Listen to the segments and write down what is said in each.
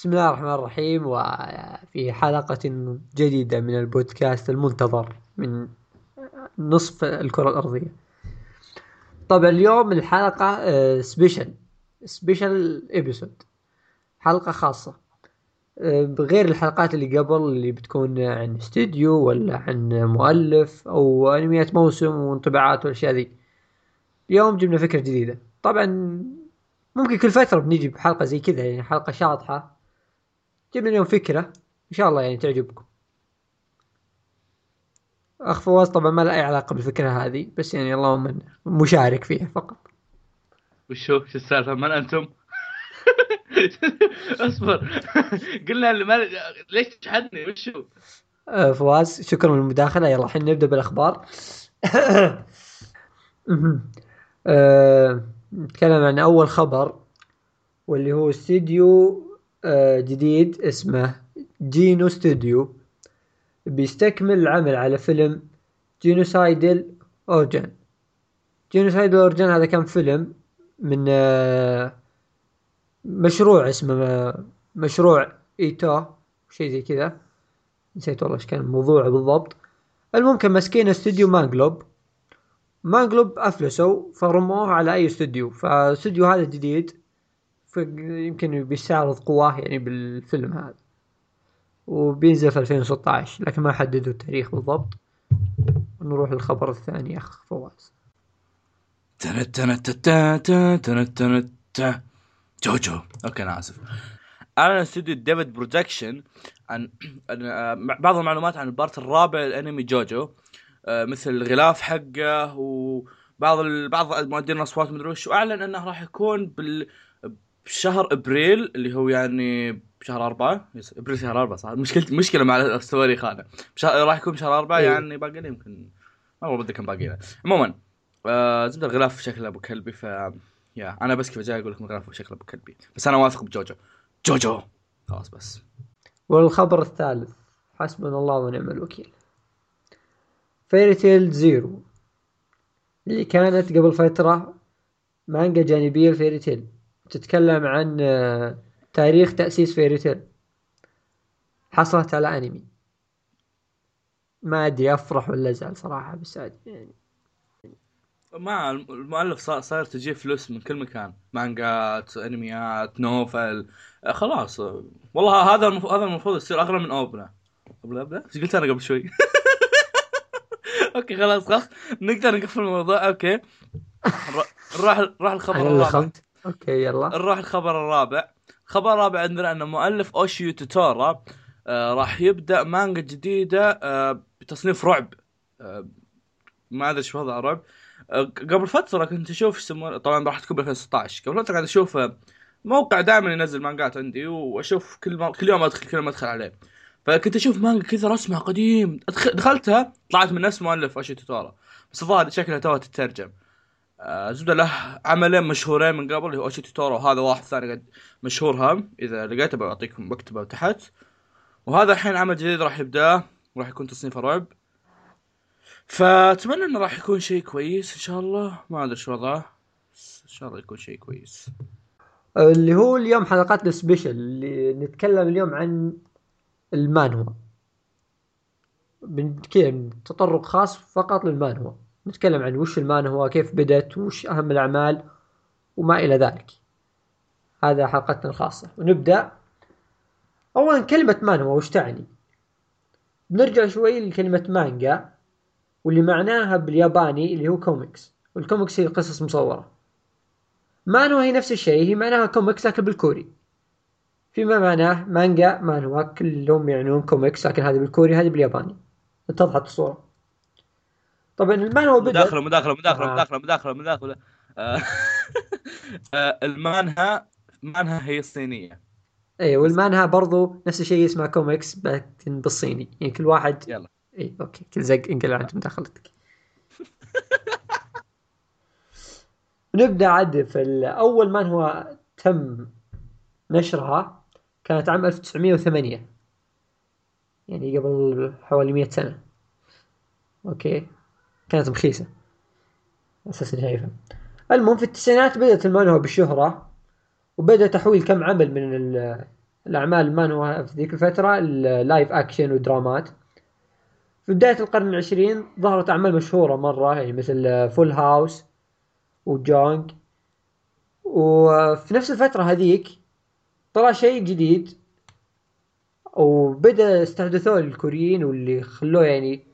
بسم الله الرحمن الرحيم وفي حلقة جديدة من البودكاست المنتظر من نصف الكرة الأرضية. طبعا اليوم الحلقة special special episode حلقة خاصة. بغير الحلقات اللي قبل اللي بتكون عن استديو ولا عن مؤلف أو أنميات موسم وانطباعات والأشياء ذي. اليوم جبنا فكرة جديدة. طبعا ممكن كل فترة بنجي بحلقة زي كذا يعني حلقة شاطحة. جبنا اليوم فكرة إن شاء الله يعني تعجبكم. أخ فواز طبعا ما له أي علاقة بالفكرة هذه بس يعني اللهم مشارك فيها فقط. وشو شو السالفة؟ من أنتم؟ اصبر. قلنا اللي ما ليش تشحدني وشو؟ آه، فواز شكرا للمداخلة. يلا الحين نبدأ بالأخبار. آه، نتكلم عن أول خبر واللي هو استديو جديد اسمه Geno Studio. بيستكمل العمل على فيلم Genocidal Organ Genocidal Organ هذا كان فيلم من آه، مشروع اسمه مشروع ايتو شيء زي كذا. نسيت والله إيش كان الموضوع بالضبط. المهم كان ماسكين استوديو مانجلوب. مانجلوب أفلسوا فرموه على أي استوديو. فاستوديو هذا جديد. يمكن بيستعرض قواه يعني بالفيلم هذا وبينزل في 2016 لكن ما حددوا التاريخ بالضبط نروح للخبر الثاني أخ فواز جوجو okay أنا اسف اعلن استوديو David Production عن بعض المعلومات عن ال part الرابع الانمي جوجو مثل الغلاف حقه وبعض. بعض مؤدين الاصوات مدري وش واعلن انه راح يكون بال بشهر ابريل اللي هو يعني بشهر أربعة. ابريل شهر أربعة صح؟ مشكلة مشكلة مع التواريخ هذا. بشهر... راح يكون بشهر أربعة إيه. يعني باقي يمكن ما أدري كم باقي عموما آه زبدة الغلاف شكله أبو كلبي ف يا أنا بس كيف جاي أقول لكم الغلاف شكله أبو كلبي. بس أنا واثق بجوجو. جوجو! خلاص بس. والخبر الثالث حسبنا الله ونعم الوكيل. Fairy Tail Zero اللي كانت قبل فترة مانجا جانبية ل Fairy Tail تتكلم عن آه، تاريخ تأسيس Fairy Tail حصلت على أنمي. ما أدري أفرح ولا أزعل صراحة بس يعني. ما المؤلف صار تجيب فلوس من كل مكان. مانجات أنميات novel آه، خلاص. والله هذا هذا المفروض يصير أغلى من أودا. قبل أبدأ؟ إيش قلت أنا قبل شوي؟ okay خلاص خلاص. نقدر نقفل الموضوع. okay. نروح نروح الخبر الرابع. أوكي يلا. نروح الخبر الرابع. الخبر الرابع عندنا إن مؤلف أوشيو تو تورا آه راح يبدأ مانجا جديدة آه بتصنيف رعب. آه ما أدري إيش وضع رعب قبل فترة كنت أشوف طبعا راح تكون ب 2016 قبل فترة قاعد أشوف موقع دائما ينزل مانجات عندي وأشوف كل كل يوم ادخل كل يوم أدخل عليه. فكنت أشوف مانجا كذا رسمها قديم. دخلتها طلعت من نفس مؤلف اشي توتورا. بس الظاهر شكلها توها تترجم. زبدة له عملين مشهورين من قبل اللي هو اوشي توتورا وهذا واحد ثاني قد مشهور هم إذا لقيته بعطيكم بكتبه تحت. وهذا الحين عمل جديد راح يبداه وراح يكون تصنيفه رعب. فأتمنى إنه راح يكون شيء كويس إن شاء الله. ما أدري شو وضعه إن شاء الله يكون شيء كويس. اللي هو اليوم حلقاتنا سبيشل اللي نتكلم اليوم عن المانوا كذا تطرق خاص فقط للمانوا نتكلم عن وش المانوا كيف بدت وش أهم الأعمال وما إلى ذلك. هذا حلقتنا الخاصة. ونبدأ. أولا كلمة مانوا وش تعني؟ بنرجع شوي لكلمة مانجا واللي معناها بالياباني اللي هو comics وال comics هي قصص مصورة. مانهوا هي نفس الشيء هي معناها كوميكس لكن بالكوري. فيما معناه مانجا مانهوا كلهم يعنون كوميكس لكن هذه بالكوري هذه بالياباني. اتضحت الصورة. طبعا المانهوا بدأ. مداخلة مداخلة مداخلة آه. مداخلة مداخلة مداخلة. آه. آه المانها مانها هي الصينية. اي والمانها برضو نفس الشيء اسمها كوميكس لكن بالصيني. يعني كل واحد يلا. اي okay. كل زق انقلع عند مداخلتك نبدأ عاد في أول مانهوا تم نشرها كانت عام 1908 يعني قبل حوالي 100 سنة. okay. كانت رخيصة. أساس شايفها. المهم في التسعينات بدأت المانهوا بالشهرة وبدأ تحويل كم عمل من الأعمال المانهوا في ذيك الفترة ال live action ودرامات. في بداية القرن العشرين ظهرت أعمال مشهورة مرة يعني مثل Full House وجونج وفي نفس الفترة هذيك طلع شيء جديد وبدأ استحدثوه الكوريين واللي خلوه يعني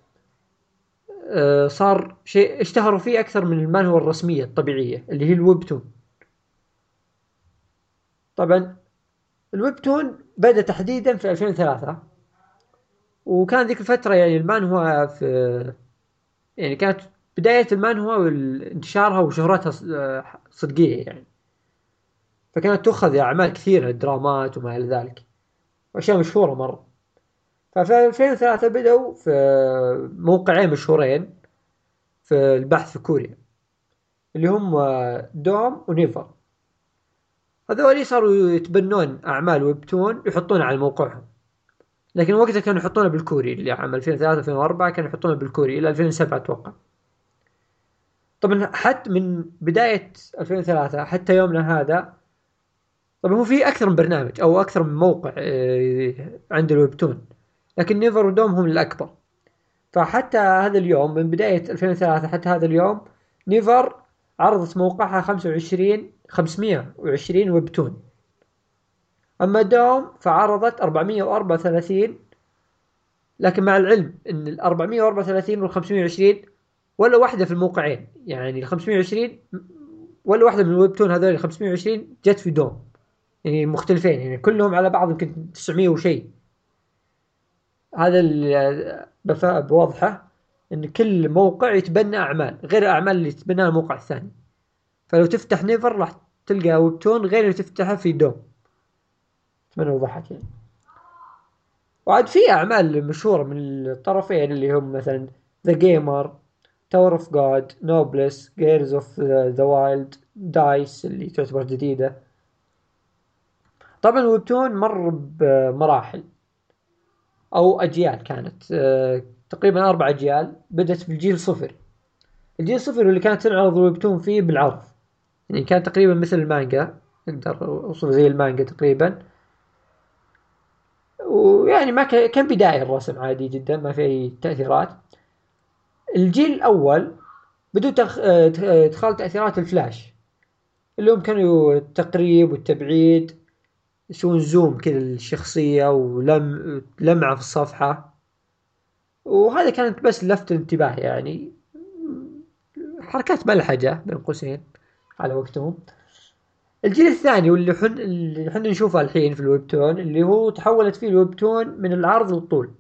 صار شيء اشتهروا فيه أكثر من المانهوا الرسمية الطبيعية اللي هي ال webtoon. طبعا الويبتون بدأ تحديدا في 2003 وكان ذيك الفترة يعني المانهوا في يعني كانت بداية المانهوا وانتشارها وشهرتها صدقية يعني. فكانت تؤخذ أعمال كثيرة درامات وما إلى ذلك وأشياء مشهورة مرة. ففي 2003 بدأوا في موقعين مشهورين في البحث في كوريا اللي هم Daum و Naver. هذول صاروا يتبنون أعمال webtoon يحطونها على موقعهم. لكن وقتها كانوا يحطونها بالكوري اللي عام 2003 2004 كانوا يحطونها بالكوري إلى 2007 أتوقع. طبعا حتى من بداية 2003 حتى يومنا هذا طبعا هو في أكثر من برنامج أو أكثر من موقع آه، عند ال webtoon. لكن Naver و Daum هم الأكبر. فحتى هذا اليوم من بداية 2003 حتى هذا اليوم نيفر عرضت موقعها 25 520 ويبتون. أما دوم فعرضت 434 لكن مع العلم إن ال 434 وال 520 ولا واحدة في الموقعين. يعني ال 520 ولا واحدة من الويبتون هذول ال 520 جت في دوم. يعني مختلفين يعني كلهم على بعض يمكن 900 وشيء. هذا اللي بوضحه إن كل موقع يتبنى أعمال غير الاعمال اللي يتبناها الموقع الثاني. فلو تفتح Naver راح تلقى webtoon غير اللي تفتحها في Daum. أتمنى وضحت يعني. وعاد في أعمال مشهورة من الطرفين اللي هم مثلا The Gamer Tower of God Noblesse Girls of the Wild's Dice اللي تعتبر جديدة. طبعا ويبتون مر بمراحل. أو أجيال كانت أه تقريبا أربع أجيال بدأت بالجيل صفر. الجيل صفر اللي كانت تنعرض ويبتون فيه بالعرض. يعني كان تقريبا مثل المانجا نقدر أوصف زي المانجا تقريبا. ويعني ما كان بداية الرسم عادي جدا ما في أي تأثيرات. الجيل الأول بدون تخ... إدخال تأثيرات الفلاش. اللي هم كانوا التقريب والتبعيد. يسوون zoom كذا الشخصية ولم لمعة في الصفحة. وهذا كانت بس لفت الانتباه يعني. حركات ملحجة بين قوسين على وقتهم. الجيل الثاني واللي حن اللي إحنا نشوفه الحين في ال webtoon اللي هو تحولت فيه ال webtoon من العرض للطول.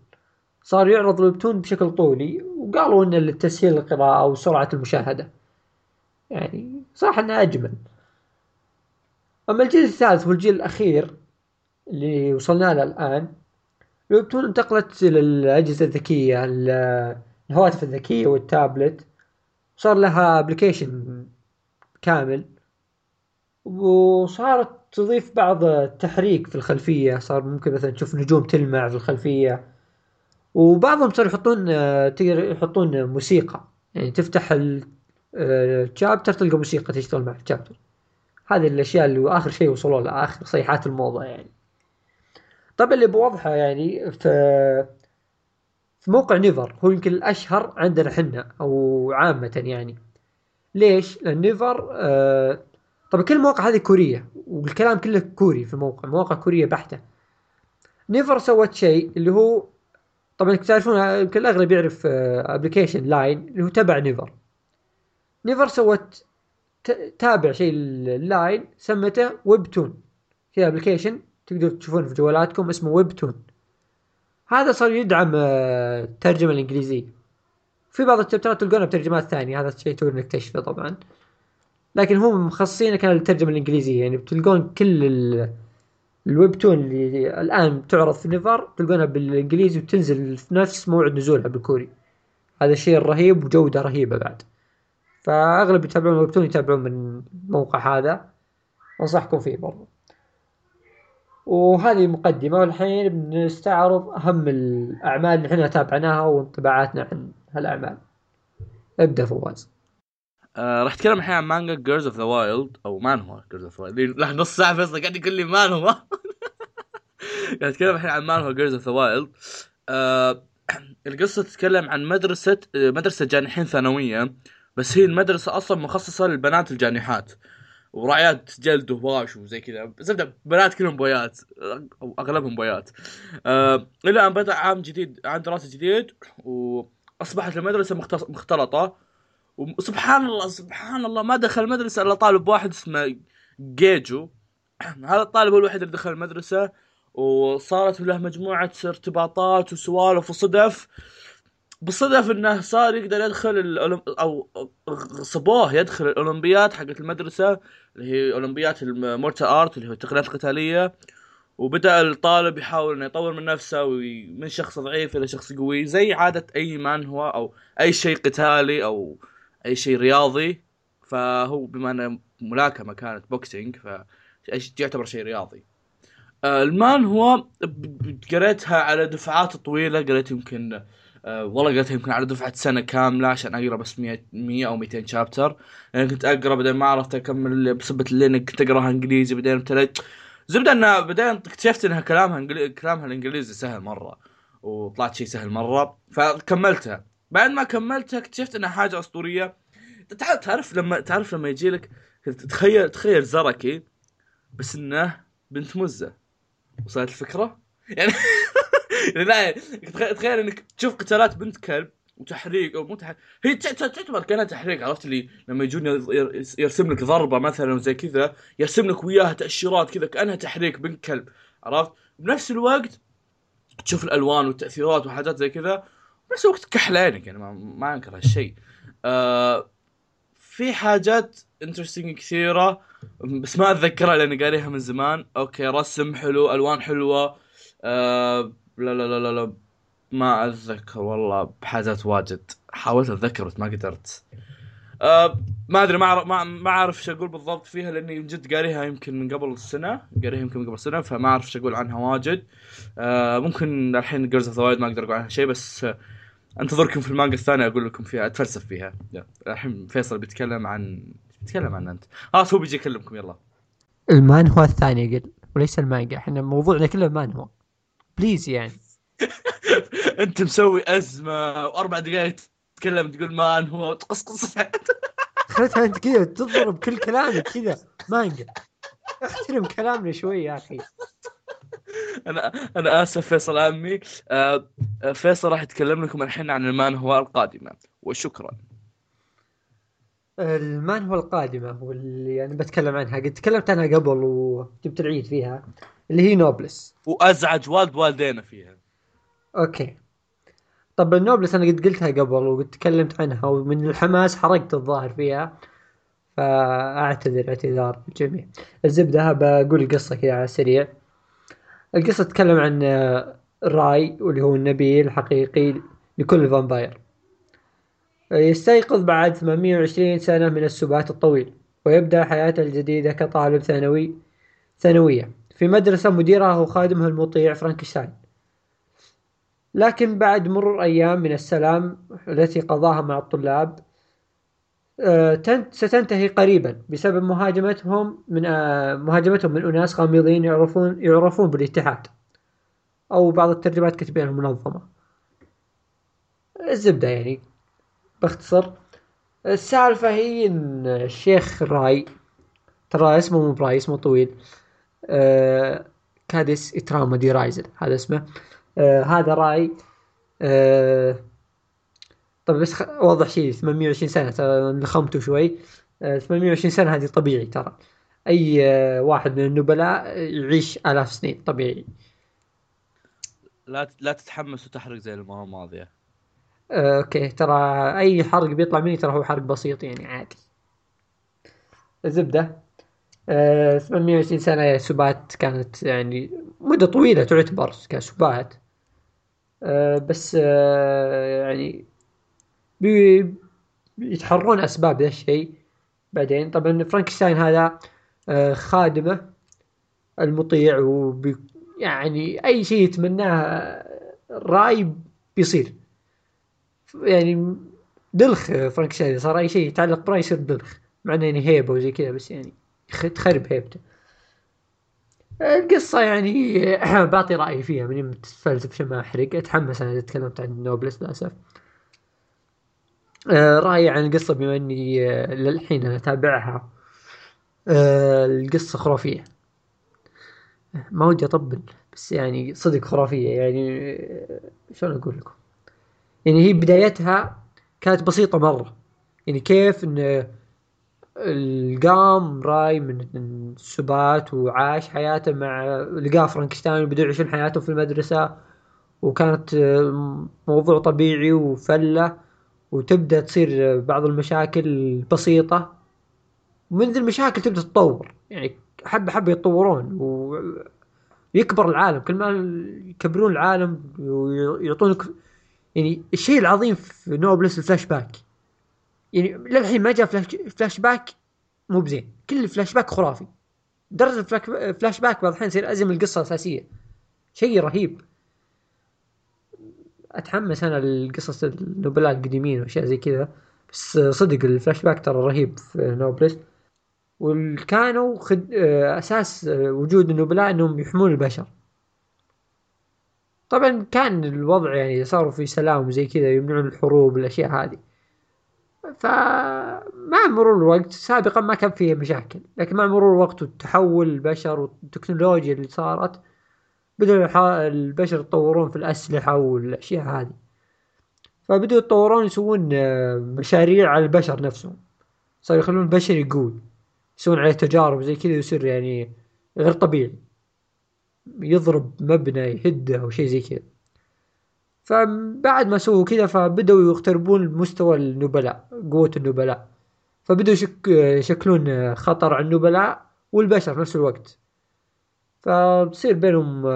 صار يعرض ال webtoon بشكل طولي وقالوا انه لتسهيل القراءة وسرعة المشاهدة. يعني صح إنه أجمل. أما الجيل الثالث والجيل الأخير اللي وصلنا له الآن. ال webtoon انتقلت للأجهزة الذكية الهواتف الذكية والتابلت صار لها application كامل. وصارت تضيف بعض التحريك في الخلفية. صار ممكن مثلا تشوف نجوم تلمع في الخلفية. وبعضهم صار يحطون تقدر يحطون موسيقى. يعني تفتح الشابتر تلقى موسيقى تشتغل مع الشابتر هذه الأشياء اللي آخر شيء وصلوا له آخر صيحات الموضة يعني. طبعا اللي بوضحه يعني في في موقع نيفر هو يمكن الأشهر عندنا حنا أو عامة يعني. ليش؟ لأن نيفر آه طبعا كل المواقع هذه كورية والكلام كله كوري في الموقع مواقع كورية بحتة. Naver سوت شيء اللي هو طبعا تعرفون يمكن الأغلب يعرف application آه، LINE اللي هو تبع Naver. Naver سوت تابع شيء ال LINE سمته webtoon في application تقدروا تشوفونه في جوالاتكم اسمه webtoon هذا صار يدعم آه، الإنجليزية. في بعض ال chapters تلقونها بترجمات ثانية هذا الشيء تقدر نكتشفه طبعا. لكن هم مخصصين كان الترجمة الإنجليزية. يعني بتلقون كل ال webtoon اللي الآن تعرض في Naver تلقونها بالإنجليزي وتنزل في نفس موعد نزولها بالكوري. هذا الشيء الرهيب وجودة رهيبة بعد. فأغلب يتابعون ال webtoon يتابعون من الموقع هذا. أنصحكم فيه برضو. وهذه مقدمة والحين بنستعرض أهم الأعمال اللي إحنا تابعناها وانطباعاتنا عن هالأعمال. ابدأ فواز. آه راح أتكلم الحين عن مانجا Girls of the Wild's أو مانهوا Girls of the Wild's نص ساعة فيصل قاعد يقول لي مانهوا قاعد أتكلم الحين عن مانهوا Girls of the Wild's القصة تتكلم عن مدرسة مدرسة جانحين ثانوية. بس هي المدرسة أصلا مخصصة للبنات الجانحات. ورعايات جلد وهواش وزي كذا. زبده بنات كلهم بويات. أو أغلبهم بويات. أه إلى أن بدأ عام جديد عام دراسي جديد وأصبحت المدرسة مختلطة. وسبحان الله سبحان الله ما دخل المدرسة إلا طالب واحد اسمه جيجو. هذا الطالب هو الوحيد اللي دخل المدرسة وصارت له مجموعة ارتباطات وسوالف وصدف. بالصدف إنه صار يقدر يدخل الأولم... أو غصبوه يدخل الأولمبياد حقت المدرسة اللي هي اولمبيات ال martial arts اللي هو التقنيات القتالية. وبدأ الطالب يحاول إنه يطور من نفسه وي- من شخص ضعيف إلى شخص قوي زي عادة أي مانهوا أو أي شيء قتالي أو أي شيء رياضي. فهو بما إنه ملاكمة كانت boxing ف يعتبر شيء رياضي. آه، المان هو قريتها على دفعات طويلة قريت يمكن والله قريتها يمكن على دفعة سنة كاملة عشان أقرأ بس 100 100 أو 200 شابتر يعني كنت أقرأ بعدين ما عرفت أكمل بسبه اللينك كنت أقرأها إنجليزي بعدين ابتديت زبدة إنها بعدين اكتشفت إنها كلامها انجلي... كلامها الإنجليزي سهل مرة وطلعت شيء سهل مرة. فكملتها. بعد ما كملتها اكتشفت إنها حاجة أسطورية. تعرف لما تعرف لما يجي لك تخيل تخيل زركي بس إنه بنت مزة. وصلت الفكرة؟ يعني لا تخيل إنك تشوف قتالات بنت كلب وتحريق أو مو تحريق هي تعت- تعتبر كأنها تحريق عرفت اللي لما يجون ير- ير- يرسم لك ضربة مثلا وزي كذا يرسم لك وياها تأشيرات كذا كأنها تحريك بنت كلب عرفت؟ بنفس الوقت تشوف الألوان والتأثيرات وحاجات زي كذا بنفس الوقت كحل عينك يعني ما, ما أنكر هالشيء. آه في حاجات interesting كثيرة بس ما أتذكرها لأني قاريها من زمان okay رسم حلو ألوان حلوة آه لا لا لا لا, لا. ما أتذكر والله بحاجات واجد. حاولت أتذكر بس ما قدرت. آه ما أدري ما أعرف- ما ما أعرف إيش أقول بالضبط فيها لأني من جد قاريها يمكن من قبل سنة. قاريها يمكن من قبل سنة فما أعرف إيش أقول عنها واجد. آه ممكن الحين Girls of ما أقدر أقول عنها شيء بس آه أنتظركم في المانجا الثانية أقول لكم فيها أتفلسف فيها. الحين فيصل بيتكلم عن بيتكلم عن أنت. خلاص هو بيجي يكلمكم يلا. المانهوا الثاني قل وليس المانجا إحنا موضوعنا كله مانهوا please يعني. انت مسوي أزمة وأربع دقائق تتكلم تقول مانهوا تقصقص خلتها أنت كذا تضرب كل كلامك كذا مانجا احترم كلامنا شوي يا أخي. أنا أنا آسف فيصل عمي. آه، آه، فيصل راح يتكلم لكم الحين عن المانهوا القادمة وشكرا. المانهوا القادمة واللي أنا بتكلم عنها. قد تكلمت عنها قبل وجبت العيد فيها. اللي هي نوبلس. وأزعج والد والدينا فيها. أوكي. طب النوبلس أنا قد قلتها قبل وقد تكلمت عنها ومن الحماس حرقت الظاهر فيها فأعتذر اعتذار الجميع الزبدة بقول القصة كذا على السريع. القصة تتكلم عن آه، راي واللي هو النبي الحقيقي لكل vampire. يستيقظ بعد 820 سنة من السبات الطويل ويبدأ حياته الجديدة كطالب ثانوي ثانوية. في مدرسة مديرها هو خادمه المطيع فرانكشتاين. لكن بعد مرور أيام من السلام التي قضاها مع الطلاب آه، تن- ستنتهي قريبا بسبب مهاجمتهم من آه، مهاجمتهم من أناس غامضين يعرفون يعرفون بالاتحاد أو بعض الترجمات كتبين المنظمة. الزبدة يعني. باختصار السالفة هي إن الشيخ راي ترى اسمه مو براي اسمه طويل آه كادس إتراما دي رايزل هذا اسمه. آه هذا رأي آه طب بس. اوضح شيء 820 سنة ترى لخمته شوي. آه 820 سنة هذه طبيعي ترى. أي واحد من النبلاء يعيش آلاف سنين طبيعي. لا لا تتحمس وتحرق زي المرة الماضية. أوكي ترى أي حرق بيطلع مني ترى هو حرق بسيط يعني عادي. الزبده 820 سنة سبات كانت يعني مدة طويلة تعتبر كسبات. آه بس آه يعني بي يتحرون أسباب ذا الشيء بعدين. طبعا فرانكشتاين هذا آه، خادمه المطيع وبي يعني أي شيء يتمناه الراي بيصير. يعني دلخ فرانكشتاين صار أي شيء يتعلق بـ راي يصير دلخ مع إنه يعني هيبة وزي كذا بس يعني تخرب هيبته. القصة يعني بعطي رأيي فيها من متفلسف عشان ما أحرق. أتحمس أنا تكلمت عن نوبلس للأسف. آه، رأيي عن القصة بما إني آه، للحين أنا أتابعها. آه، القصة خرافية. ما ودي أطبل بس يعني صدق خرافية. يعني شلون أقول لكم؟ يعني هي بدايتها كانت بسيطة مرة. يعني كيف إن القام راي من السبات وعاش حياته مع لقاه فرانكشتاين وبدأوا يعيشون حياتهم في المدرسة وكانت موضوع طبيعي وفلة وتبدأ تصير بعض المشاكل بسيطة ومن ذي المشاكل تبدأ تتطور يعني حبة حبة يتطورون ويكبر العالم. كل ما يكبرون العالم ويعطونك يعني الشيء العظيم في نوبلس الفلاش باك. يعني للحين ما جاء فلاش, باك مو بزين. كل الفلاش باك خرافي. درجة الفلاش باك بعض الحين يصير أزم القصة الاساسية شيء رهيب. أتحمس أنا لقصص النوبلاء القديمين وأشياء زي كذا. بس صدق الفلاش باك ترى رهيب في نوبلس وكانوا خد... أساس وجود النوبلاء إنهم يحمون البشر. طبعا كان الوضع يعني صاروا في سلام وزي كذا يمنعون الحروب والأشياء هذه. فمع مرور الوقت سابقا ما كان فيه مشاكل لكن مع مرور الوقت وتحول البشر والتكنولوجيا اللي صارت بدأوا البشر يتطورون في الأسلحة والأشياء هذه. فبدأوا يتطورون يسوون آه، مشاريع على البشر نفسهم. صاروا يخلون البشر يقول يسوون عليه تجارب زي كذا يصير يعني غير طبيعي. يضرب مبنى يهده أو شيء زي كذا. فبعد ما سووا كذا فبدأوا يقتربون مستوى النبلاء قوة النبلاء. فبدأوا يشك يشكلون خطر على النبلاء والبشر في نفس الوقت. فبصير بينهم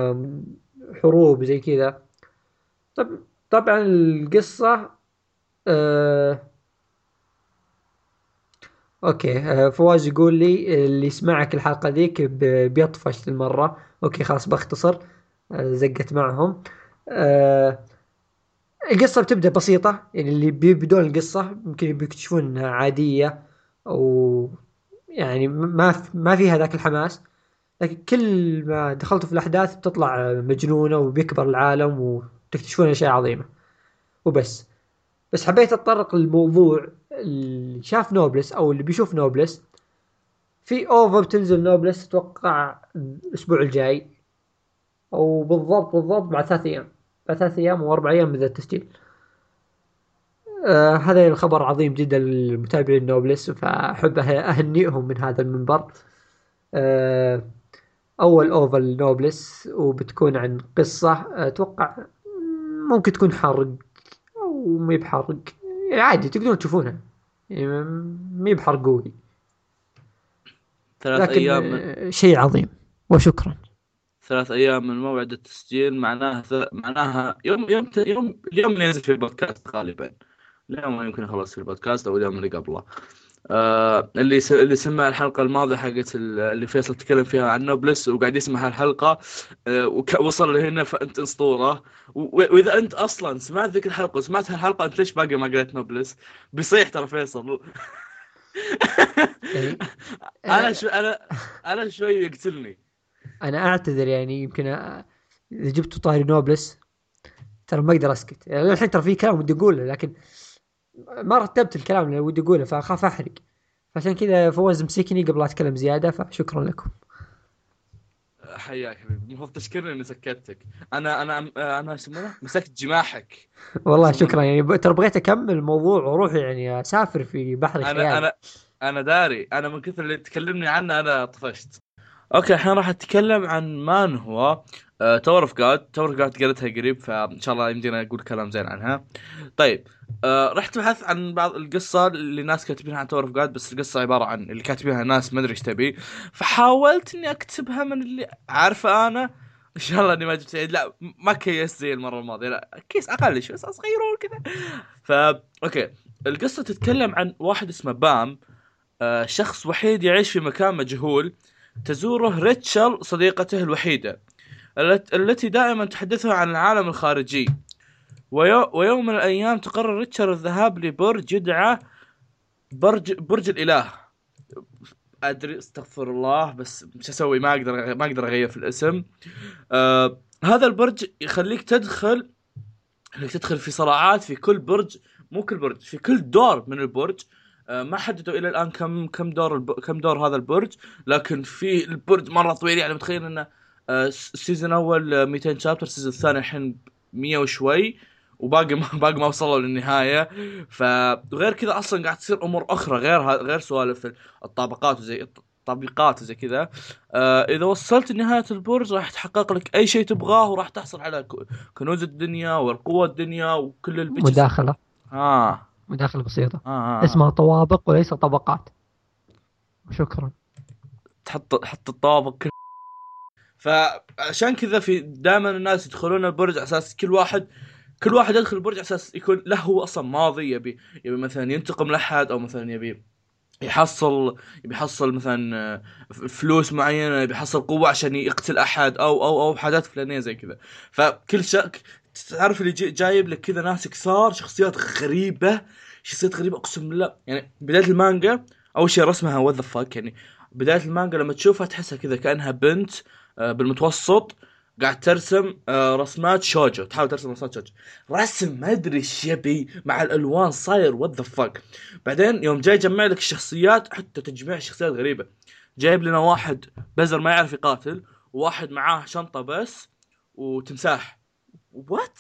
حروب زي كذا طب طبعا القصة آه أوكي آه فواز يقول لي اللي يسمعك الحلقة ذيك بيطفش المرة أوكي خلاص بختصر آه زقت معهم. آه القصة بتبدأ بسيطة يعني اللي بيبدون القصة يمكن بيكتشفون إنها عادية أو يعني ما ما فيها ذاك الحماس. لكن كل ما دخلتوا في الأحداث بتطلع مجنونة وبيكبر العالم وتكتشفون أشياء عظيمة. وبس. بس حبيت أتطرق للموضوع اللي شاف نوبلس أو اللي بيشوف نوبلس. في OVA بتنزل نوبلس أتوقع الأسبوع الجاي. أو بالضبط بالضبط بعد ثلاث أيام. ثلاث أيام وأربع أيام من التسجيل. آه هذا الخبر عظيم جدا للمتابعين نوبلس فأحب أهنئهم من هذا المنبر. آه أول OVA ل نوبلس وبتكون عن قصة أتوقع ممكن تكون حرق أو ما بحرق. يعني عادي تقدرون تشوفونها. يعني ما بحرق قوي ثلاث أيام. شيء عظيم. وشكرا. ثلاث أيام من موعد التسجيل معناها ث... معناها يوم يوم يوم اليوم اللي ينزل فيه البودكاست غالبا. اليوم يمكن يخلص في البودكاست أو اليوم اللي قبله. آه اللي س... اللي سمع الحلقة الماضية حقت اللي فيصل تكلم فيها عن نوبلس وقاعد يسمع هالحلقة آه ووصل لهنا فأنت أسطورة. و... وإذا أنت أصلا سمعت ذيك الحلقة وسمعت هالحلقة أنت ليش باقي ما قريت نوبلس؟ بيصيح ترى فيصل. إيه. أنا شو أنا أنا شوي يقتلني. أنا أعتذر يعني يمكن إذا جبت طاري نوبلس ترى ما أقدر أسكت. يعني الحين ترى في كلام ودي أقوله لكن ما رتبت الكلام اللي ودي أقوله فأخاف أحرق. فعشان كذا فواز مسكني قبل أتكلم زيادة فشكرا لكم. حياك حبيبي. المفروض تشكرني إني سكتتك أنا أنا أنا اسمه مسكت جماحك. والله شكرا. يعني ترى بغيت أكمل الموضوع وأروح يعني أسافر في بحر الخيال. أنا أنا أنا داري. أنا من كثر اللي تكلمني عنه أنا طفشت. أوكي الحين راح اتكلم عن مانهوا Tower of God Tower of God قريتها قريب فإن شاء الله يمدينا أقول كلام زين عنها. طيب آه رحت بحث عن بعض القصة اللي ناس كاتبينها عن Tower of God بس القصة عبارة عن اللي كاتبينها ناس ما أدري إيش تبي. فحاولت إني أكتبها من اللي عارفه أنا. إن شاء الله إني ما جبت لا ما كيست زي المرة الماضية لا كيس أقل شوي صغيرون كذا ف أوكي القصة تتكلم عن واحد اسمه بام آه شخص وحيد يعيش في مكان مجهول. تزوره ريتشل صديقته الوحيدة التي دائما تحدثه عن العالم الخارجي. ويوم من الأيام تقرر ريتشل الذهاب لبرج يدعى برج برج الإله. أدري استغفر الله بس وش أسوي ما أقدر ما أقدر أغير في الاسم. آه هذا البرج يخليك تدخل انك تدخل في صراعات في كل برج مو كل برج في كل دور من البرج. ما حددوا إلى الآن كم كم دور الب... كم دور هذا البرج لكن في البرج مرة طويل يعني متخيل إنه آه ال season الأول 200 chapter ال season الثاني الحين 100 وشوي وباقي ما باقي ما وصلوا للنهاية. فغير كذا أصلا قاعد تصير أمور أخرى غير غير سوالف الطابقات وزي التطبيقات وزي كذا. آه إذا وصلت لنهاية البرج راح تحقق لك أي شيء تبغاه وراح تحصل على كنوز الدنيا والقوة الدنيا وكل البيتش مداخلة. آه. مداخلة بسيطة. آه آه. اسمها طوابق وليس طبقات. شكرا. تحط حط الطوابق كل فعشان كذا في دائما الناس يدخلون البرج على أساس كل واحد كل واحد يدخل البرج على أساس يكون له هو أصلا ماضي يبي يبي مثلا ينتقم لأحد أو مثلا يبي يحصل يبي يحصل مثلا آه، فلوس معينة يبي يحصل قوة عشان يقتل أحد أو أو أو حاجات فلانية زي كذا. فكل شك تعرف اللي جايب لك كذا ناس كثار شخصيات غريبة شخصيات غريبة أقسم بالله يعني بداية المانجا أول شيء رسمها what the fuck يعني بداية المانجا لما تشوفها تحسها كذا كأنها بنت آه، بالمتوسط قاعد ترسم آه، رسمات شوجو تحاول ترسم رسمات شوجو. رسم ما أدري إيش يبي مع الألوان صاير what the fuck بعدين يوم جاي يجمع لك الشخصيات حتى تجميع الشخصيات غريبة. جايب لنا واحد بزر ما يعرف يقاتل وواحد معاه شنطة بس وتمساح. what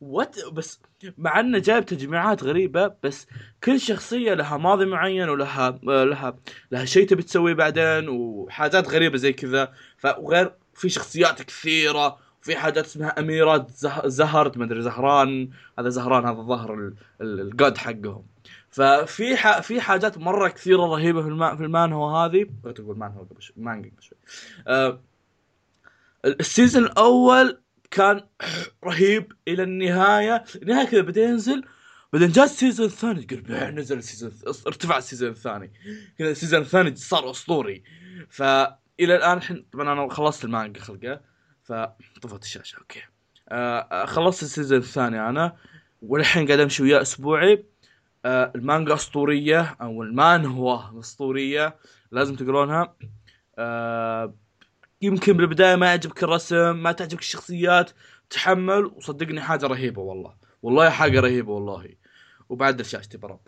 what بس مع إنه جايب تجميعات غريبة بس كل شخصية لها ماضي معين ولها لها لها شيء تبي تسويه بعدين وحاجات غريبة زي كذا. فغير في شخصيات كثيرة في حاجات اسمها اميرات زهرت ما أدري زهران. هذا زهران هذا ظهر الجود حقهم. ففي ح... في حاجات مرة كثيرة رهيبة في الم... في المانهو هذه. تقول مانهو قبل شوي مانجا قبل شوي. آه... ال season الأول كان رهيب إلى النهاية. النهاية كذا بدأ ينزل بعدين جاء ال season الثاني. تقول نزل ال season ارتفع ال season الثاني. كذا ال season الثاني صار أسطوري. ف إلى الآن الحين طبعا أنا خلصت المانجا خلقه. فطفت الشاشة أوكي. آه, آه، خلصت ال season الثاني أنا. والحين قاعد أمشي وياه أسبوعي. آه المانجا أسطورية أو المانهوا أسطورية. لازم تقرونها. آه يمكن بالبداية ما يعجبك الرسم ما تعجبك الشخصيات تحمل وصدقني حاجة رهيبة والله. والله حاجة رهيبة والله. وبعد شاشتي برب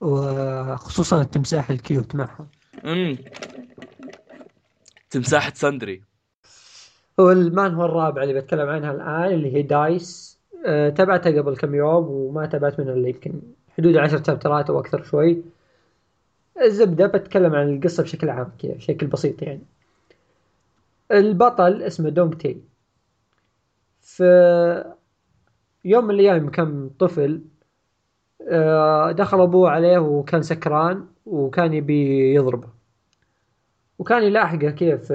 وخصوصا التمساح ال cute معها امم تمساحة tsundere والمانهوا الرابع اللي بتكلم عنها الآن اللي هي Dice. أه تابعتها قبل كم يوم وما تابعت منها إلا يمكن حدود عشر شابترات أو أكثر شوي. الزبدة بتكلم عن القصة بشكل عام كذا بشكل بسيط يعني. البطل اسمه دونغ تي. في يوم من الأيام كان طفل آه، دخل أبوه عليه وكان سكران وكان يبي يضربه. وكان يلاحقه كيف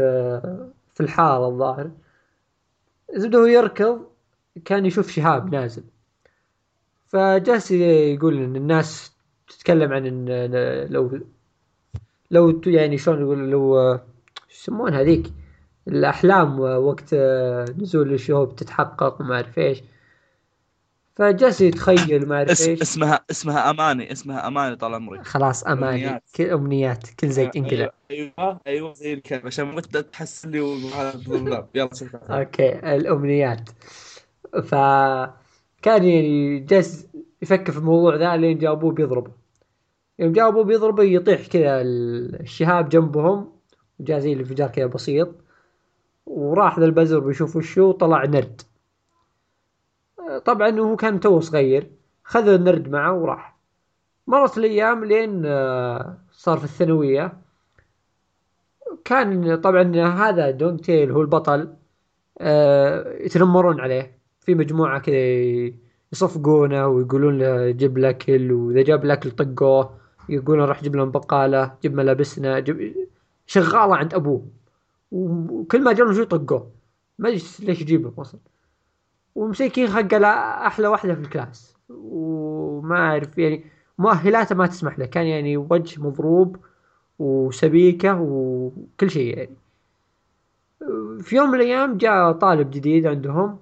في الحارة الظاهر. زبدة هو يركض كان يشوف شهاب نازل. فجالس يقول إن الناس تتكلم عن ان لو لو يعني شلون يقول لو يسمون هذيك؟ الأحلام وقت نزول الشهوب تتحقق وما أعرف إيش. فجالس يتخيل ما أعرف إيش. اسمها اسمها أماني اسمها أماني طال عمرك خلاص أماني. أمنيات. كل أمنيات. كل زيت انقلع أيوه أيوه زي الكلام عشان ما تحس لي يلا شوف okay الأمنيات. ف كان يعني جالس يفكر في الموضوع ذا لين جاء أبوه بيضربه. يوم جاء أبوه بيضربه يطيح كذا الشهاب جنبهم وجاء زي الانفجار كذا بسيط وراح ذا البزر بيشوف وشو طلع نرد. طبعا هو كان تو صغير خذ النرد معه وراح. مرت الأيام لين آه، صار في الثانوية. كان طبعا هذا دونج تي هو البطل آه، يتنمرون عليه. في مجموعة كذا يصفقونه ويقولون له جيب الاكل وإذا جاب الاكل طقوه يقولون راح جيب لهم بقالة جيب ملابسنا جيب شغالة عند أبوه. وكل ما جاء شو طقوه ما ليش يجيبهم أصلا. ومسكين خق أحلى واحدة في ال class. وما أعرف يعني مؤهلاته ما تسمح له. كان يعني وجه مضروب وسبيكة وكل شيء يعني. في يوم من الأيام جاء طالب جديد عندهم.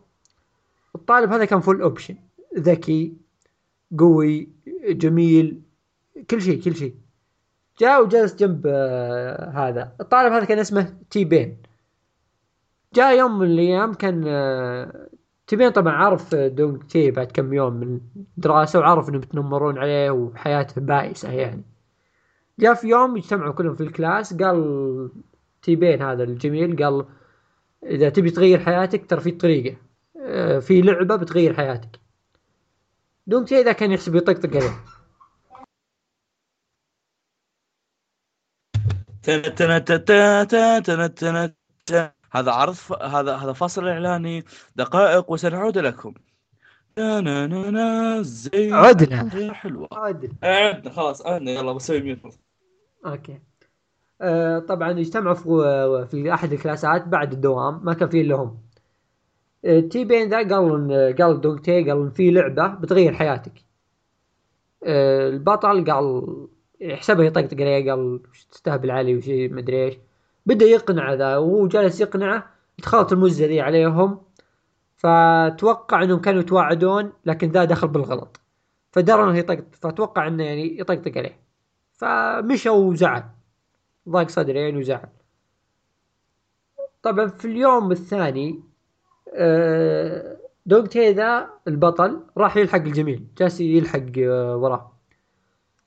الطالب هذا كان full option ذكي قوي جميل كل شيء كل شيء. جاء وجلس جنب آه، هذا. الطالب هذا كان اسمه تي بين جاء يوم من الأيام كان آه، تي بين طبعا عرف دونج تي بعد كم يوم من الدراسة وعرف إنهم يتنمرون عليه وحياته بائسة يعني. جاء في يوم اجتمعوا كلهم في ال class قال تي بين هذا الجميل قال إذا تبي تغير حياتك ترى في طريقة آه، في لعبة بتغير حياتك. دونج تي ذا كان يحسب يطقطق عليه. هذا عرض ف... هذا هذا فاصل إعلاني دقائق وسنعود لكم. زي عدنا. حلوة عدنا. عدنا. خلاص عدنا. يلا بسوي mute okay. آه طبعا اجتمعوا في, في أحد الكلاسات بعد الدوام. ما كان فيه إلا هم. تي بين ذا قال قال دونج تي قال في لعبة بتغير حياتك. آه البطل قال حسبه يطقطق عليه قال تستهبل علي وشي مدري إيش. بدأ يقنع ذا وهو جالس يقنعه دخلت المزه ذي عليهم. فتوقع إنهم كانوا يتواعدون لكن ذا دخل بالغلط. فدرى إنه يطقطق فتوقع إنه يعني يطقطق عليه. فمشى وزعل. ضاق صدره يعني وزعل. طبعا في اليوم الثاني آه، دوغ ذا البطل راح يلحق الجميل. جالس يلحق آه، وراه.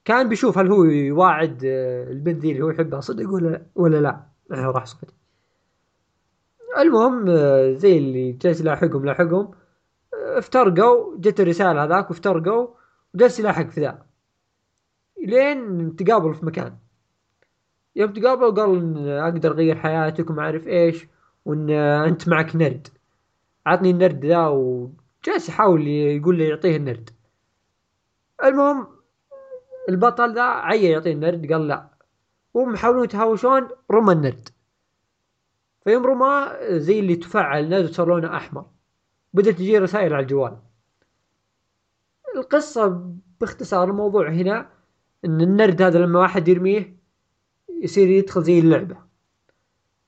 كان بيشوف هل هو يواعد آه، البنت ذي اللي هو يحبها صدق ولا ولا لا. راح صدق المهم زي اللي جالس يلاحقهم لاحقهم. افترقوا جت الرسالة هذاك وافترقوا وجالس يلاحق في ذا لين تقابلوا في مكان. يوم تقابلوا قال أقدر أغير حياتك وما أعرف إيش وإن أنت معك نرد. عطني النرد ذا وجالس يحاول يقول له يعطيه النرد. المهم البطل ذا عيا يعطيه النرد قال لا. وهم يحاولون يتهاوشون رمى النرد. فيوم رماه زي اللي تفعل نرد صار لونه أحمر. بدأت تجي رسائل على الجوال. القصة باختصار الموضوع هنا إن النرد هذا لما واحد يرميه يصير يدخل زي اللعبة.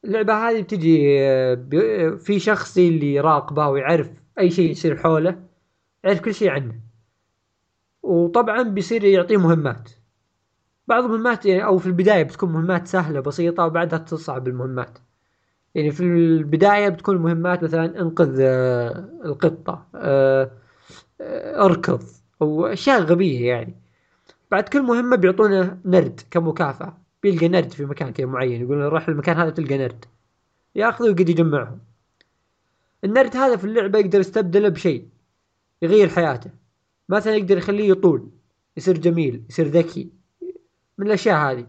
اللعبة هذه بتجي آه، بي- في شخص اللي يراقبه ويعرف أي شيء يصير حوله يعرف كل شيء عنه. وطبعا بيصير يعطيه مهمات. بعض المهمات يعني أو في البداية بتكون مهمات سهلة بسيطة وبعدها تصعب المهمات. يعني في البداية بتكون المهمات مثلا انقذ آه، القطة آه، آه، اركض أو أشياء غبية يعني. بعد كل مهمة بيعطونا نرد كمكافأة. بيلقى نرد في مكان كذا معين يقول روح المكان هذا تلقى نرد. ياخذه ويقعد يجمعهم. النرد هذا في اللعبة يقدر يستبدله بشيء يغير حياته. مثلا يقدر يخليه يطول يصير جميل يصير ذكي من الأشياء هذه.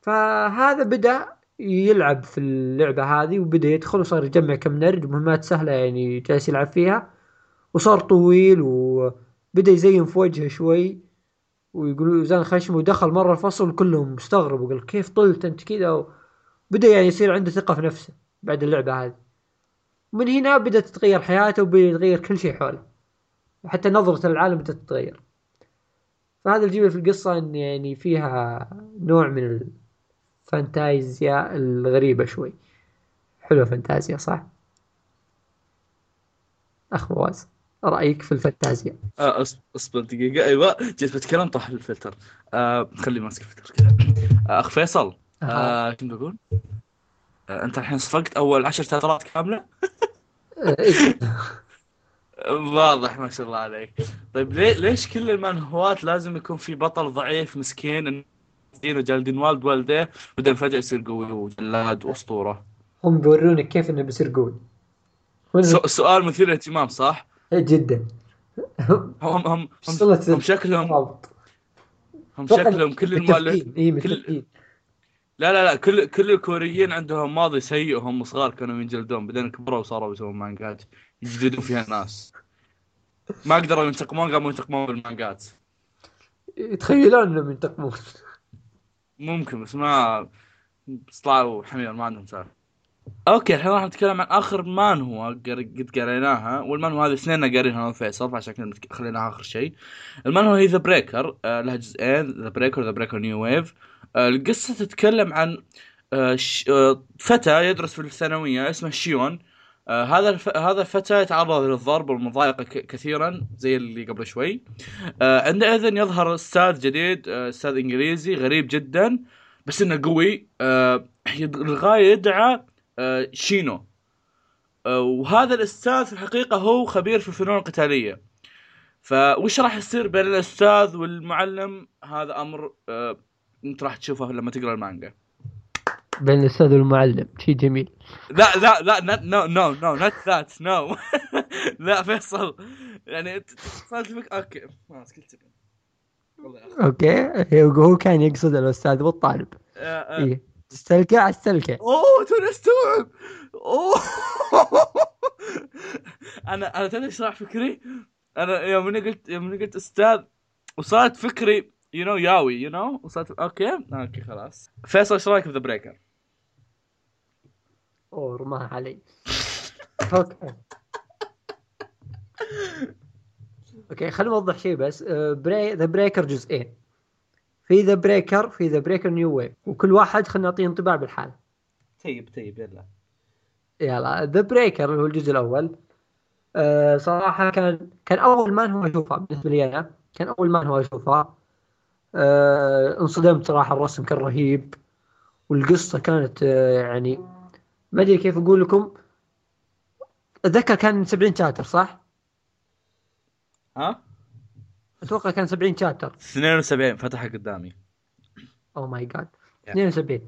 فهذا بدأ يلعب في اللعبة هذه وبدأ يدخل وصار يجمع كم نرد مهمات سهلة يعني جالس يلعب فيها. وصار طويل وبدأ يزين في وجهه شوي. ويقولوا زان خشم ودخل مرة الفصل كلهم استغربوا قال كيف طلت أنت كذا؟ بدأ يعني يصير عنده ثقة في نفسه بعد اللعبة هذه. من هنا بدأت تتغير حياته وبدأ يتغير كل شيء حوله. وحتى نظرته للعالم بدأت تتغير. فهذا الجميل في القصة إن يعني فيها نوع من الفانتازيا الغريبة شوي. حلوة فانتازيا صح؟ أخ فواز رأيك في الفانتازيا آه أصبر دقيقة. أيوه جيت بتكلم طاح الفلتر. آه خلي ماسك الفلتر كذا آه أخ فيصل آه شنو بقول؟ آه أنت الحين صفقت أول عشر تغييرات كاملة؟ واضح ما شاء الله عليك. طيب ليش كل المانهوات لازم يكون في بطل ضعيف مسكين وجالدين والد والديه بعدين فجأة يصير قوي وجلاد وأسطورة؟ هم بيورونك كيف إنه بيصير قوي. سؤال مثير للاهتمام صح؟ جدا. هم هم هم, هم شكلهم رابط هم شكلهم كل المؤلف اي كل- لا لا لا كل كل الكوريين عندهم ماضي سيء وهم صغار كانوا ينجلدون. بعدين كبروا وصاروا يسوون مانجات. يجلدون فيها الناس ما قدروا ينتقمون قاموا ينتقمون بالمانجات. يتخيلون إنهم ينتقمون. ممكن بس ما بس طلعوا حمير ما عندهم سالفة. okay الحين راح نتكلم عن آخر مانهوا قر- قد قريناها والمانهوا هذه اثنين قارينها أنا وفيصل فعشان كذا خليناها آخر شيء المانهوا هي The Breaker لها جزئين The Breaker The Breaker New Wave القصة تتكلم عن آه، آه، فتى يدرس في الثانوية اسمه شيون آه هذا. هذا الفتى يتعرض للضرب والمضايقة. كثيرا زي اللي قبل شوي آه عندئذ يظهر أستاذ جديد آه أستاذ إنجليزي غريب جدا بس إنه قوي آه للغايه يدعى آه شينو. آه وهذا الأستاذ في الحقيقة هو خبير في الفنون القتالية. فوش راح يصير بين الأستاذ والمعلم؟ هذا أمر آه أنت راح تشوفه لما تقرأ المانجا. بين الأستاذ والمعلم. شيء جميل. لا لا لا no no no not that no لا فيصل. يعني فيك؟ okay. خلاص أخي. okay. هو كان يقصد الأستاذ والطالب. آه، آه. تستلقى على السلكه أوه توني استوعب. أوه. أنا أنا تدري إيش راح فكري؟ أنا يوم اني قلت يوم اني قلت أستاذ وصارت فكري يو نو ياوي يو نو وصارت okay okay خلاص. فيصل إيش رأيك في The Breaker؟ أوه رماها علي. okay. okay خلينا نوضح شيء بس. بري The Breaker جزئين. في The Breaker في The Breaker New Wave وكل واحد خلينا نعطيه انطباع بالحال. طيب طيب يلا. يلا The Breaker اللي هو الجزء الأول. أه صراحة كان كان أول مانهوا اشوفه بالنسبة لي أنا كان أول مانهوا اشوفه أه انصدمت صراحة الرسم كان رهيب. والقصة كانت أه يعني ما أدري كيف أقول لكم. أتذكر كان 70 chapter صح؟ ها؟ أتوقع كان 70 chapter 72 فتحها قدامي. oh my god 72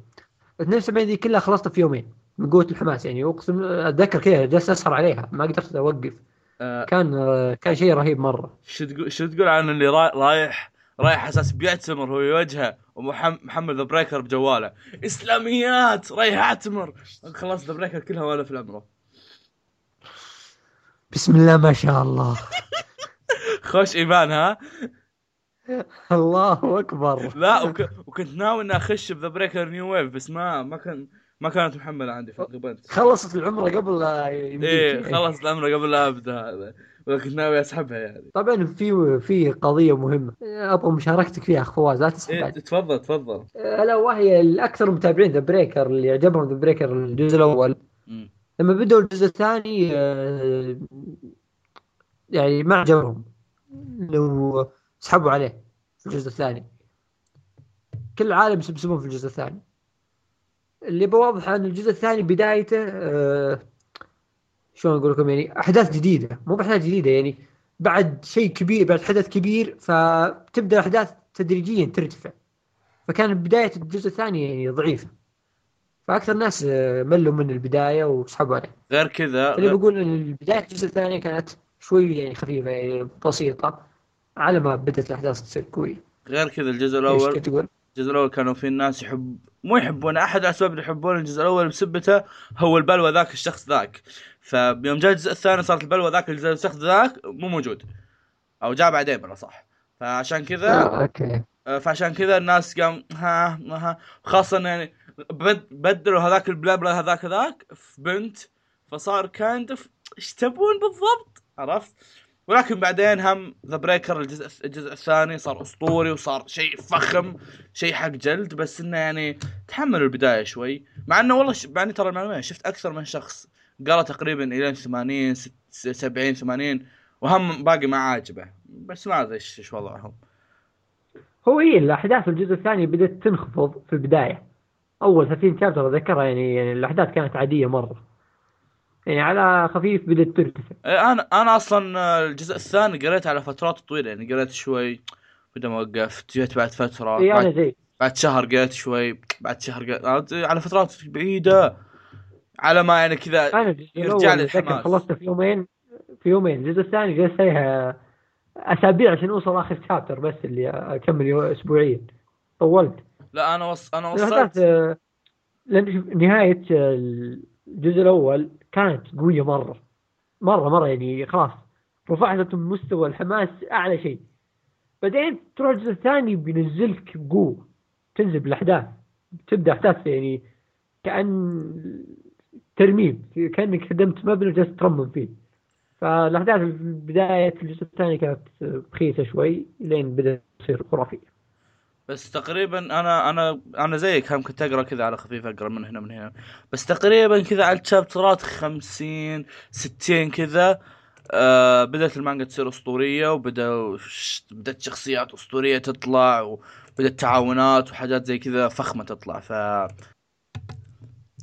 72 دي كلها خلصتها في يومين من قوة الحماس يعني. أقسم أتذكر كذا جلست أسهر عليها ما قدرت أوقف. آه، كان آه، كان شيء رهيب مرة. شو تقول شو تقول عن اللي راي- رايح رايح أساس بيعتمر هو يواجهه ومحمل The Breaker بجواله. إسلاميات! رايح أعتمر! خلاص The Breaker كلها ولا في العمره بسم الله ما شاء الله. خوش إيمان ها؟ الله أكبر. لا وك... وكنت ناوي إني أخش ب The Breaker New Waves بس ما ما كان ما كانت محملة عندي فقبلت. خلصت العمره قبل. إيه خلص العمره قبل لا أبدأ هذا. وكنت ناوي أسحبها يعني. طبعا في في قضية مهمة. أبغى مشاركتك فيها اخ فواز لا تسحب إيه. تفضل تفضل. الا وهي الأكثر متابعين The Breaker اللي عجبهم The Breaker الجزء الأول. لما بدوا الجزء الثاني آه، يعني ما عجبهم. لو سحبوا عليه في الجزء الثاني. كل العالم يسبسبون في الجزء الثاني. اللي بوضح إن الجزء الثاني بدايته آه، شلون أقول لكم يعني أحداث جديدة. مو بأحداث جديدة يعني بعد شيء كبير بعد حدث كبير فتبدأ الأحداث تدريجيا ترتفع. فكان بداية الجزء الثاني يعني ضعيفة. فأكثر ناس آه، ملوا من البداية وسحبوا عليه. غير كذا اللي بقول إن بداية الجزء الثاني كانت شوي يعني خفيفة يعني بسيطة. على ما بدأت الأحداث تصير قويه غير كذا الجزء كنت تقول؟ الجزء الأول كانوا في الناس يحب مو يحبون أحد الاسباب اللي يحبون الجزء الأول بسبته هو البلوى ذاك الشخص ذاك. فيوم جاء الجزء الثاني صارت البلوى ذاك الجزء- الشخص ذاك مو موجود. أو جاء بعدين بلا صح فعشان كذا آه، أوكي. آه، فعشان كذا الناس قام ها ها خاصة يعني بد- بدلوا هذاك البلابلا هذاك هذاك في بنت. فصار kind of إيش تبون بالضبط؟ عرفت؟ ولكن بعدين هم The Breaker الجزء الجزء الثاني صار أسطوري وصار شيء فخم شيء حق جلد بس إنه يعني تحملوا البداية شوي. مع إنه والله ش... مع إني ترى المعلومات شفت أكثر من شخص قرأ تقريبا إلى 80 ست- 70 80 وهم باقي ما عاجبه. بس ما أدري إيش وضعهم. هو هي الأحداث في الجزء الثاني بدأت تنخفض في البداية. أول 30 شابتر اتذكرها يعني, يعني الأحداث كانت عادية مرة. يعني على خفيف بدات ترتفع إيه، أنا أنا أصلا آه، الجزء الثاني قريت على فترات طويلة يعني قريت شوي بعدين وقفت جيت بعد فترة أنا بعد, زي. بعد شهر قريت شوي بعد شهر قريت على فترات بعيدة على ما يعني كذا يرجع لي الحماس. خلصته في يومين في يومين. الجزء الثاني جلست عليها أسابيع عشان أوصل آخر شابتر بس اللي أكمل اسبوعيا. طولت. لا أنا وص... أنا وصلت. آه، لأن نهاية آه، الجزء الأول كانت قوية مرة. مرة مرة يعني خلاص رفعت مستوى الحماس أعلى شيء. بعدين تروح الجزء الثاني بينزلك بقوه تنزل بالأحداث. تبدأ أحداث يعني كأن ترميم كأنك هدمت مبنى وجالس ترمم فيه. فالأحداث في بدايه الجزء الثاني كانت بخيسه شوي لين بدأت تصير خرافية. بس تقريبا أنا أنا أنا زيك هم كنت أقرأ كذا على خفيف أقرأ من هنا من هنا. بس تقريبا كذا على الشابترات 50 60 كذا آه بدأت المانجا تصير أسطورية وبدأ بدأت شخصيات أسطورية تطلع وبدأت تعاونات وحاجات زي كذا فخمة تطلع. ف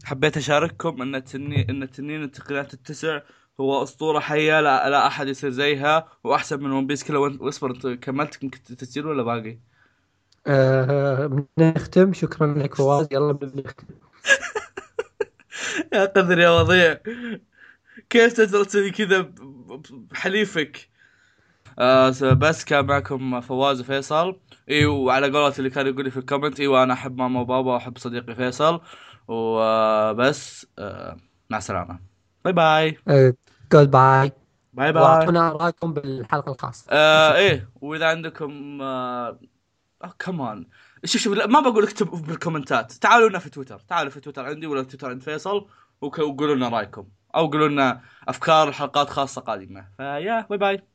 حبيت أشارككم إن التنين إن التنين التقنيات التسع هو أسطورة حية لا, لا أحد يصير زيها وأحسن من One Piece كله واصبر أنت كملت تسجيل ولا باقي؟ آه بنختم شكرا لك فواز. يلا بنختم يا قدر يا وضيع. كيف تقدر تسوي كذا بحليفك؟ آه بس كان معكم فواز وفيصل. أيوه وعلى قولة اللي كان يقول لي في ال comment أيوه أنا أحب ماما وبابا وأحب صديقي فيصل. وبس آه مع السلامة. باي باي. جود باي باي باي. وأعطونا آراءكم بالحلقة الخاصة. آه إيه وإذا عندكم آه كمان شوف شوف ما بقول اكتب بالكومنتات. تعالوا لنا في تويتر. تعالوا في تويتر عندي ولا تويتر عند فيصل وقولوا لنا رأيكم. أو قولوا لنا أفكار الحلقات خاصة قادمة. في yeah bye bye